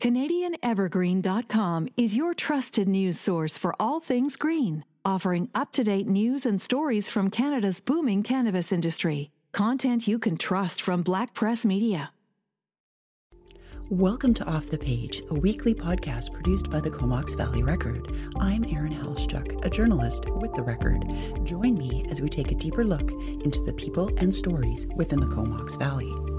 CanadianEvergreen.com is your trusted news source for all things green, offering up to date news and stories from Canada's booming cannabis industry. Content you can trust from Black Press Media. Welcome to Off the Page, a weekly podcast produced by the Comox Valley Record. I'm Erin Haluschak, a journalist with the Record. Join me as we take a deeper look into the people and stories within the Comox Valley.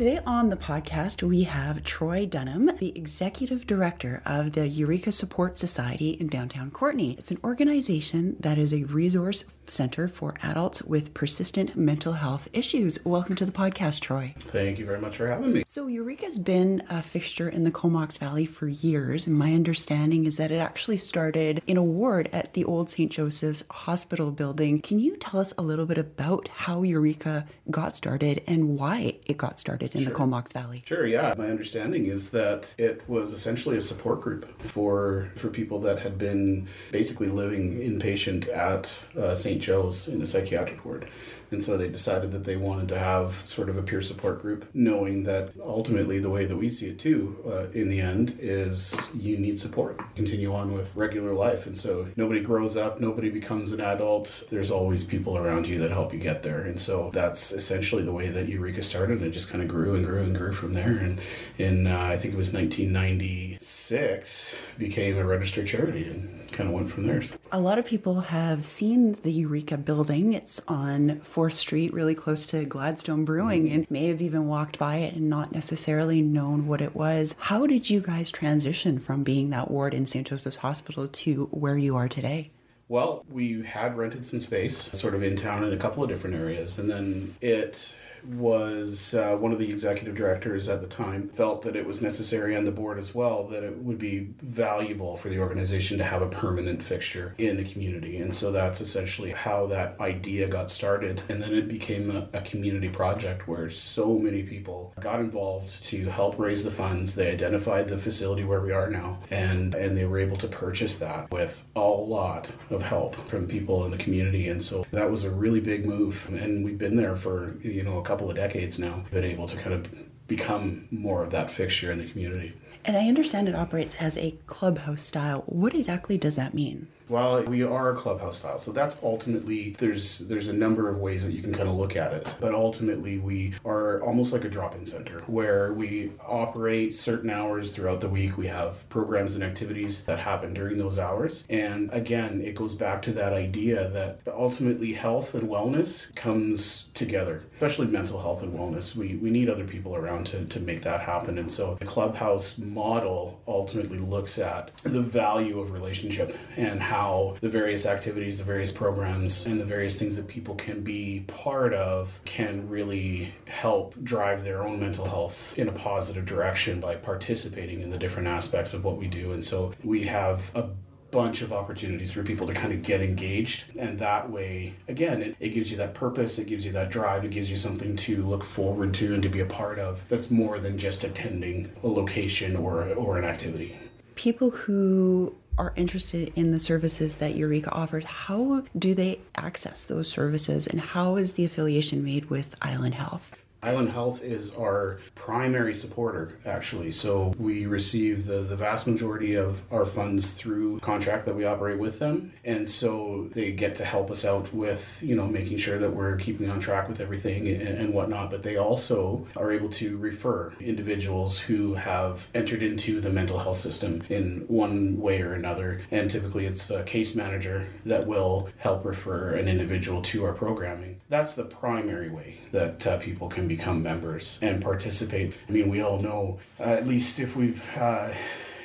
Today on the podcast, we have Troy Dunham, the executive director of the Eureka Support Society in downtown Courtenay. It's an organization that is a resource center for adults with persistent mental health issues. Welcome to the podcast, Troy. Thank you very much for having me. So, Eureka's been a fixture in the Comox Valley for years, and my understanding is that it actually started in a ward at the old St. Joseph's Hospital building. Can you tell us a little bit about how Eureka got started and why it got started in sure. the Comox Valley? Sure, yeah. My understanding is that it was essentially a support group for for people that had been basically living inpatient at uh, St. Joe's in the psychiatric ward. And so they decided that they wanted to have sort of a peer support group, knowing that ultimately the way that we see it too, uh, in the end, is you need support. Continue on with regular life. And so nobody grows up, nobody becomes an adult. There's always people around you that help you get there. And so that's essentially the way that Eureka started. And it just kind of grew and grew and grew from there. And in, uh, I think it was 1996, became a registered charity and kind of went from there. A lot of people have seen the Eureka building. It's on 4th Street, really close to Gladstone Brewing, mm-hmm. and may have even walked by it and not necessarily known what it was. How did you guys transition from being that ward in St. Joseph's Hospital to where you are today? Well, we had rented some space sort of in town in a couple of different areas, and then it was uh, one of the executive directors at the time felt that it was necessary on the board as well that it would be valuable for the organization to have a permanent fixture in the community. And so that's essentially how that idea got started. And then it became a, a community project where so many people got involved to help raise the funds. They identified the facility where we are now and and they were able to purchase that with a lot of help from people in the community. And so that was a really big move. And we've been there for you know couple of decades now, been able to kind of become more of that fixture in the community. And I understand it operates as a clubhouse style. What exactly does that mean? Well, we are a clubhouse style, so that's ultimately there's there's a number of ways that you can kind of look at it, but ultimately we are almost like a drop-in center where we operate certain hours throughout the week. We have programs and activities that happen during those hours, and again, it goes back to that idea that ultimately health and wellness comes together, especially mental health and wellness. We we need other people around to to make that happen, and so the clubhouse model ultimately looks at the value of relationship and how how the various activities, the various programs, and the various things that people can be part of can really help drive their own mental health in a positive direction by participating in the different aspects of what we do. And so we have a bunch of opportunities for people to kind of get engaged and that way again it, it gives you that purpose it gives you that drive it gives you something to look forward to and to be a part of that's more than just attending a location or or an activity people who are interested in the services that Eureka offers, how do they access those services and how is the affiliation made with Island Health? Island Health is our primary supporter, actually. So we receive the, the vast majority of our funds through contract that we operate with them. And so they get to help us out with, you know, making sure that we're keeping on track with everything and, and whatnot. But they also are able to refer individuals who have entered into the mental health system in one way or another. And typically it's a case manager that will help refer an individual to our programming. That's the primary way that uh, people can become members and participate. I mean, we all know, uh, at least if we've uh,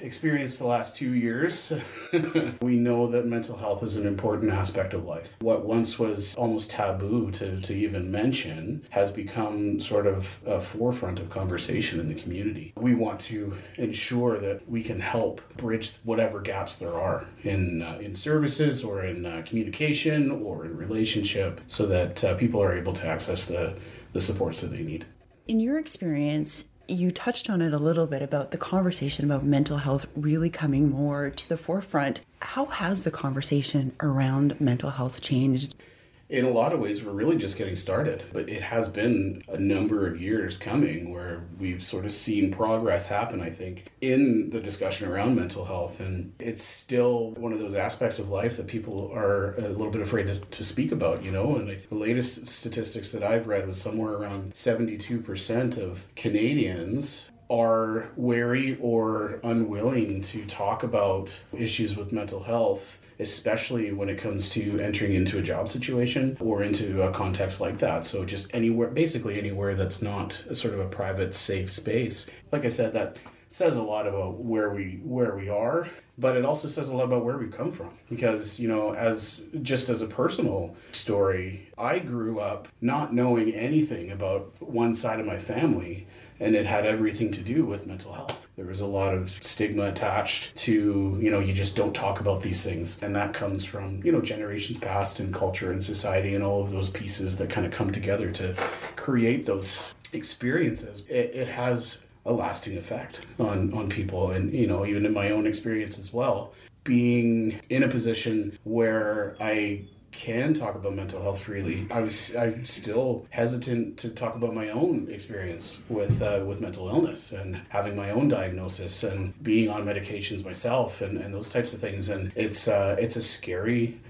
experienced the last two years, we know that mental health is an important aspect of life. What once was almost taboo to, to even mention has become sort of a forefront of conversation in the community. We want to ensure that we can help bridge whatever gaps there are in, uh, in services or in uh, communication or in relationship so that uh, people are able to access the the supports that they need. In your experience, you touched on it a little bit about the conversation about mental health really coming more to the forefront. How has the conversation around mental health changed? In a lot of ways, we're really just getting started. But it has been a number of years coming where we've sort of seen progress happen, I think, in the discussion around mental health. And it's still one of those aspects of life that people are a little bit afraid to, to speak about, you know. And the latest statistics that I've read was somewhere around 72% of Canadians are wary or unwilling to talk about issues with mental health especially when it comes to entering into a job situation or into a context like that. So just anywhere, basically anywhere that's not a sort of a private, safe space. Like I said, that says a lot about where we where we are but it also says a lot about where we've come from because you know as just as a personal story i grew up not knowing anything about one side of my family and it had everything to do with mental health. There was a lot of stigma attached to, you know, you just don't talk about these things. And that comes from, you know, generations past and culture and society and all of those pieces that kind of come together to create those experiences. It, it has a lasting effect on, on people and, you know, even in my own experience as well. Being in a position where I can talk about mental health freely. I was I'm still hesitant to talk about my own experience with uh, with mental illness and having my own diagnosis and being on medications myself and, and those types of things. And it's uh, it's a scary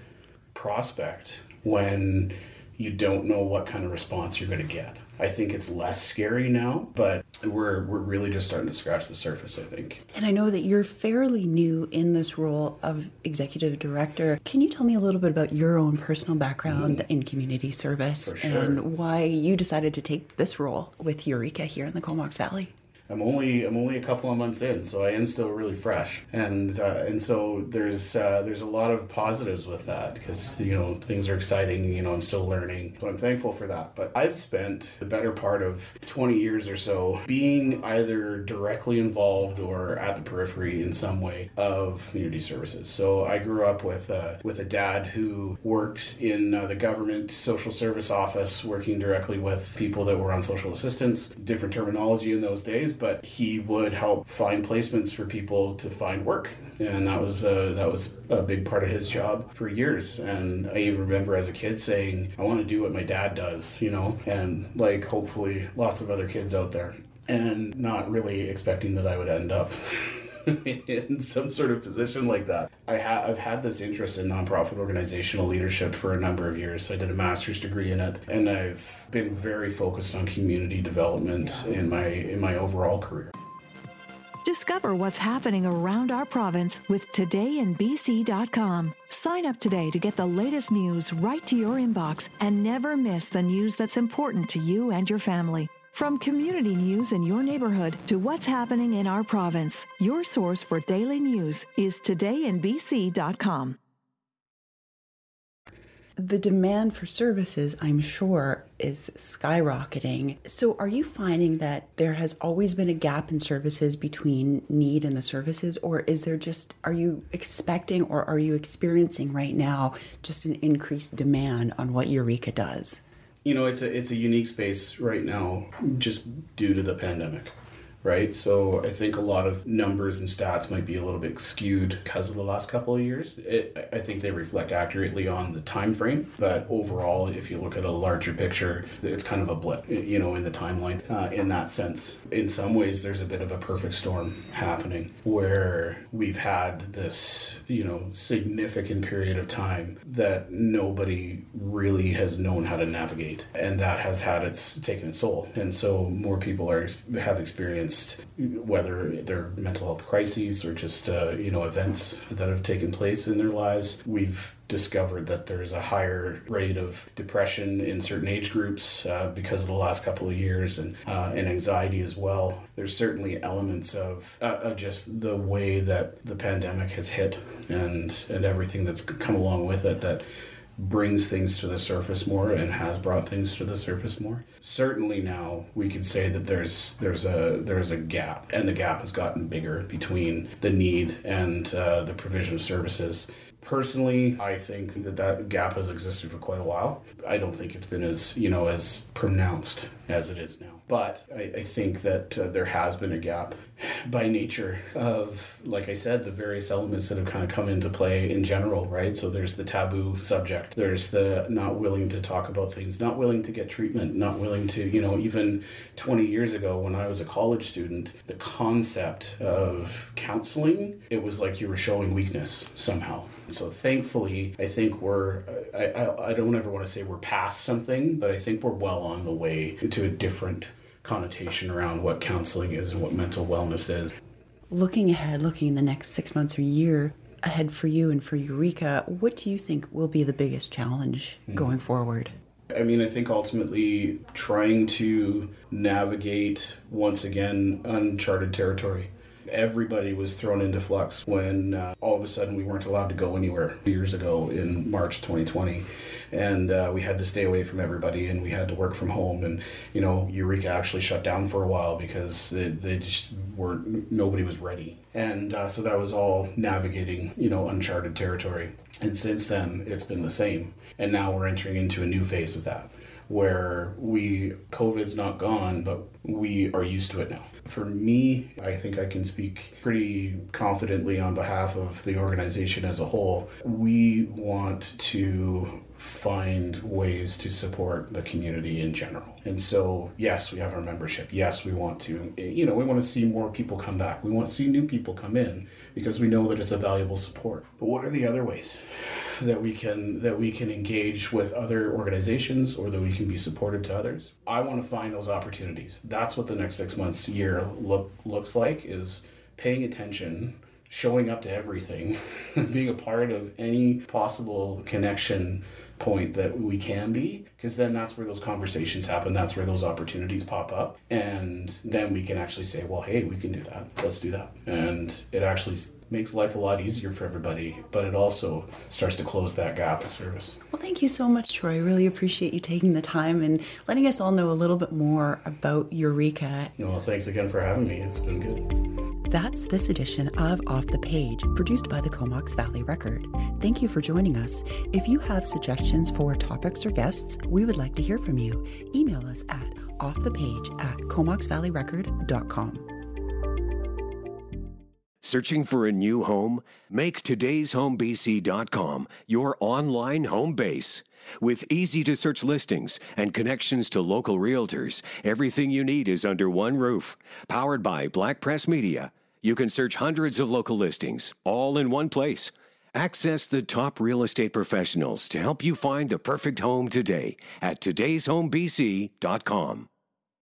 prospect when you don't know what kind of response you're going to get. I think it's less scary now, but we're we're really just starting to scratch the surface, I think. And I know that you're fairly new in this role of executive director. Can you tell me a little bit about your own personal background mm. in community service sure. and why you decided to take this role with Eureka here in the Comox Valley? I'm only I'm only a couple of months in, so I am still really fresh, and uh, and so there's uh, there's a lot of positives with that because you know things are exciting. You know I'm still learning, so I'm thankful for that. But I've spent the better part of 20 years or so being either directly involved or at the periphery in some way of community services. So I grew up with uh, with a dad who worked in uh, the government social service office, working directly with people that were on social assistance. Different terminology in those days but he would help find placements for people to find work, and that was uh, that was a big part of his job for years. And I even remember as a kid saying, "I want to do what my dad does," you know, and like hopefully lots of other kids out there, and not really expecting that I would end up. in some sort of position like that. I ha- I've had this interest in nonprofit organizational leadership for a number of years. I did a master's degree in it, and I've been very focused on community development in my in my overall career. Discover what's happening around our province with todayinbc.com. Sign up today to get the latest news right to your inbox and never miss the news that's important to you and your family. From community news in your neighborhood to what's happening in our province, your source for daily news is todayinbc.com. The demand for services, I'm sure, is skyrocketing. So, are you finding that there has always been a gap in services between need and the services, or is there just, are you expecting or are you experiencing right now just an increased demand on what Eureka does? You know, it's a it's a unique space right now, just due to the pandemic right? So I think a lot of numbers and stats might be a little bit skewed because of the last couple of years. It, I think they reflect accurately on the time frame, but overall, if you look at a larger picture, it's kind of a blip, you know, in the timeline. Uh, in that sense, in some ways, there's a bit of a perfect storm happening where we've had this, you know, significant period of time that nobody really has known how to navigate, and that has had its taken its toll, and so more people are have experienced whether they're mental health crises or just uh, you know events that have taken place in their lives. We've discovered that there's a higher rate of depression in certain age groups uh, because of the last couple of years and uh, and anxiety as well. There's certainly elements of, uh, of just the way that the pandemic has hit and and everything that's come along with it that brings things to the surface more and has brought things to the surface more. Certainly now we could say that there's there's a there's a gap and the gap has gotten bigger between the need and uh, the provision of services. Personally, I think that that gap has existed for quite a while. I don't think it's been as you know as pronounced as it is now. But I, I think that uh, there has been a gap by nature of, like I said, the various elements that have kind of come into play in general, right? So there's the taboo subject, there's the not willing to talk about things, not willing to get treatment, not willing to, you know, even 20 years ago when I was a college student, the concept of counseling, it was like you were showing weakness somehow. So thankfully, I think we're, I, I, I don't ever want to say we're past something, but I think we're well on the way to a different connotation around what counseling is and what mental wellness is. Looking ahead, looking in the next six months or year ahead for you and for Eureka, what do you think will be the biggest challenge mm. going forward? I mean, I think ultimately trying to navigate once again uncharted territory everybody was thrown into flux when uh, all of a sudden we weren't allowed to go anywhere years ago in March 2020. And uh, we had to stay away from everybody and we had to work from home. And, you know, Eureka actually shut down for a while because they, they just were, nobody was ready. And uh, so that was all navigating, you know, uncharted territory. And since then, it's been the same. And now we're entering into a new phase of that where we COVID's not gone, but we are used to it now. For me, I think I can speak pretty confidently on behalf of the organization as a whole. We want to find ways to support the community in general. And so, yes, we have our membership. Yes, we want to, you know, we want to see more people come back. We want to see new people come in because we know that it's a valuable support. But what are the other ways? that we can that we can engage with other organizations or that we can be supportive to others. I want to find those opportunities. That's what the next six months year look looks like is paying attention, showing up to everything, being a part of any possible connection point that we can be because then that's where those conversations happen that's where those opportunities pop up and then we can actually say well hey we can do that. Let's do that. And it actually makes life a lot easier for everybody but it also starts to close that gap of service. Well thank you so much troy. I really appreciate you taking the time and letting us all know a little bit more about eureka. Well thanks again for having me. It's been good that's this edition of Off the Page, produced by the Comox Valley Record. Thank you for joining us. If you have suggestions for topics or guests, we would like to hear from you. Email us at offthepage at comoxvalleyrecord.com. Searching for a new home? Make today'shomebc.com your online home base. With easy to search listings and connections to local realtors, everything you need is under one roof. Powered by Black Press Media. You can search hundreds of local listings, all in one place. Access the top real estate professionals to help you find the perfect home today at today'shomebc.com.